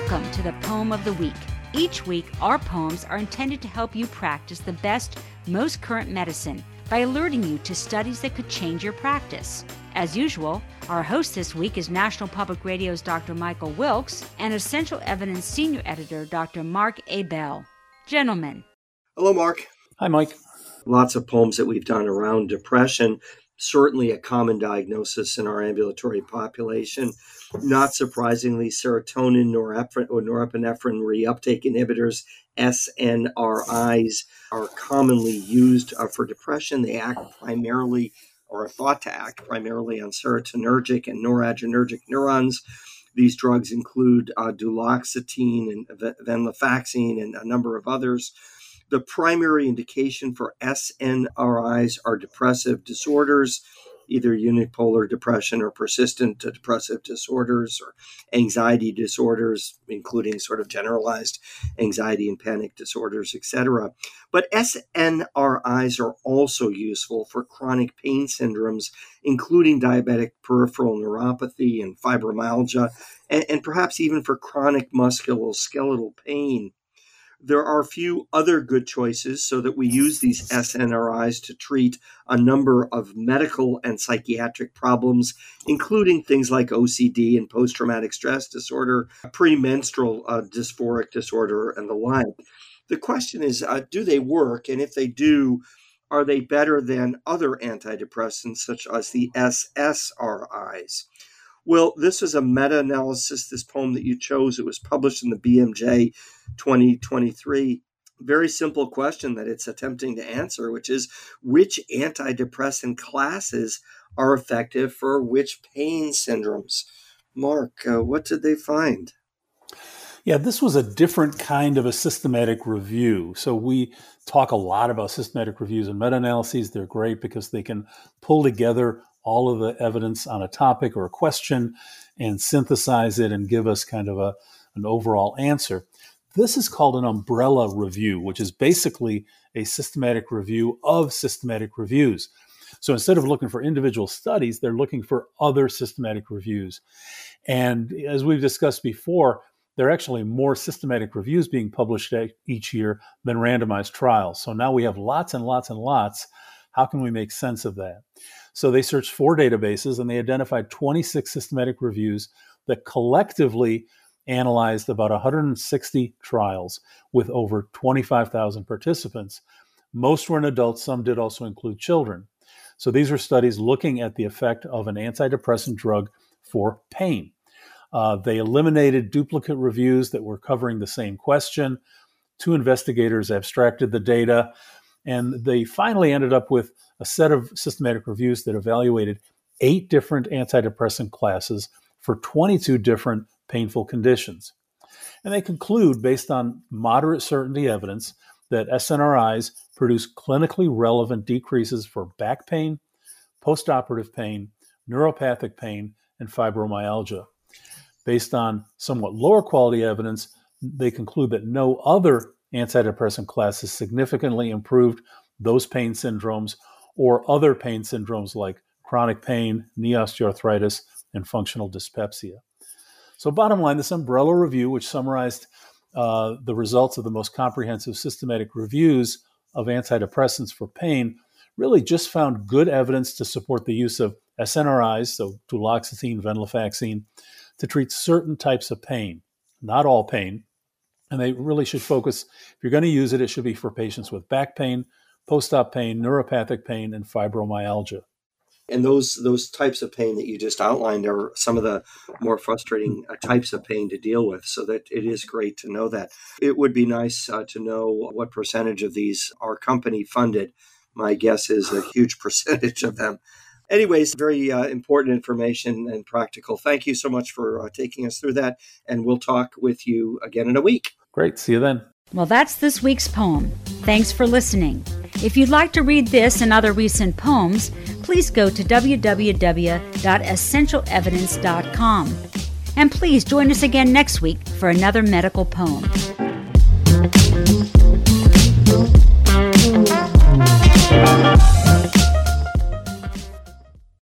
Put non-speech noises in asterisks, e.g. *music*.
Welcome to the Poem of the Week. Each week, our poems are intended to help you practice the best, most current medicine by alerting you to studies that could change your practice. As usual, our host this week is National Public Radio's Dr. Michael Wilkes and Essential Evidence Senior Editor Dr. Mark Ebell. Gentlemen. Hello, Mark. Hi, Mike. Lots of poems that we've done around depression certainly a common diagnosis in our ambulatory population. Not surprisingly, serotonin, norepinephrine, or norepinephrine reuptake inhibitors, SNRIs, are commonly used uh, for depression. They act primarily, or are thought to act primarily, on serotonergic and noradrenergic neurons. These drugs include uh, duloxetine and venlafaxine and a number of others. The primary indication for SNRIs are depressive disorders, either unipolar depression or persistent depressive disorders or anxiety disorders, including sort of generalized anxiety and panic disorders, etc. But SNRIs are also useful for chronic pain syndromes, including diabetic peripheral neuropathy and fibromyalgia, and, and perhaps even for chronic musculoskeletal pain there are few other good choices so that we use these SNRIs to treat a number of medical and psychiatric problems, including things like OCD and post traumatic stress disorder, premenstrual uh, dysphoric disorder, and the like. The question is uh, do they work? And if they do, are they better than other antidepressants such as the SSRIs? Well, this is a meta analysis, this poem that you chose. It was published in the BMJ 2023. Very simple question that it's attempting to answer, which is which antidepressant classes are effective for which pain syndromes? Mark, uh, what did they find? Yeah, this was a different kind of a systematic review. So we talk a lot about systematic reviews and meta analyses. They're great because they can pull together all of the evidence on a topic or a question and synthesize it and give us kind of a, an overall answer. This is called an umbrella review, which is basically a systematic review of systematic reviews. So instead of looking for individual studies, they're looking for other systematic reviews. And as we've discussed before, there are actually more systematic reviews being published each year than randomized trials. So now we have lots and lots and lots. How can we make sense of that? So they searched four databases and they identified 26 systematic reviews that collectively analyzed about 160 trials with over 25,000 participants. Most were in adults, some did also include children. So these were studies looking at the effect of an antidepressant drug for pain. Uh, they eliminated duplicate reviews that were covering the same question. Two investigators abstracted the data, and they finally ended up with a set of systematic reviews that evaluated eight different antidepressant classes for 22 different painful conditions. And they conclude, based on moderate certainty evidence, that SNRIs produce clinically relevant decreases for back pain, postoperative pain, neuropathic pain, and fibromyalgia. Based on somewhat lower quality evidence, they conclude that no other antidepressant classes significantly improved those pain syndromes or other pain syndromes like chronic pain, knee osteoarthritis, and functional dyspepsia. So, bottom line, this umbrella review, which summarized uh, the results of the most comprehensive systematic reviews of antidepressants for pain, really just found good evidence to support the use of SNRIs, so duloxetine, venlafaxine, to treat certain types of pain, not all pain. And they really should focus, if you're going to use it, it should be for patients with back pain, post-op pain, neuropathic pain, and fibromyalgia. And those those types of pain that you just outlined are some of the more frustrating uh, types of pain to deal with. So that it is great to know that. It would be nice uh, to know what percentage of these are company funded. My guess is a huge *laughs* percentage of them. Anyways, very uh, important information and practical. Thank you so much for uh, taking us through that. And we'll talk with you again in a week. Great. See you then. Well, that's this week's poem. Thanks for listening. If you'd like to read this and other recent poems, please go to www.essentialevidence.com. And please join us again next week for another medical poem.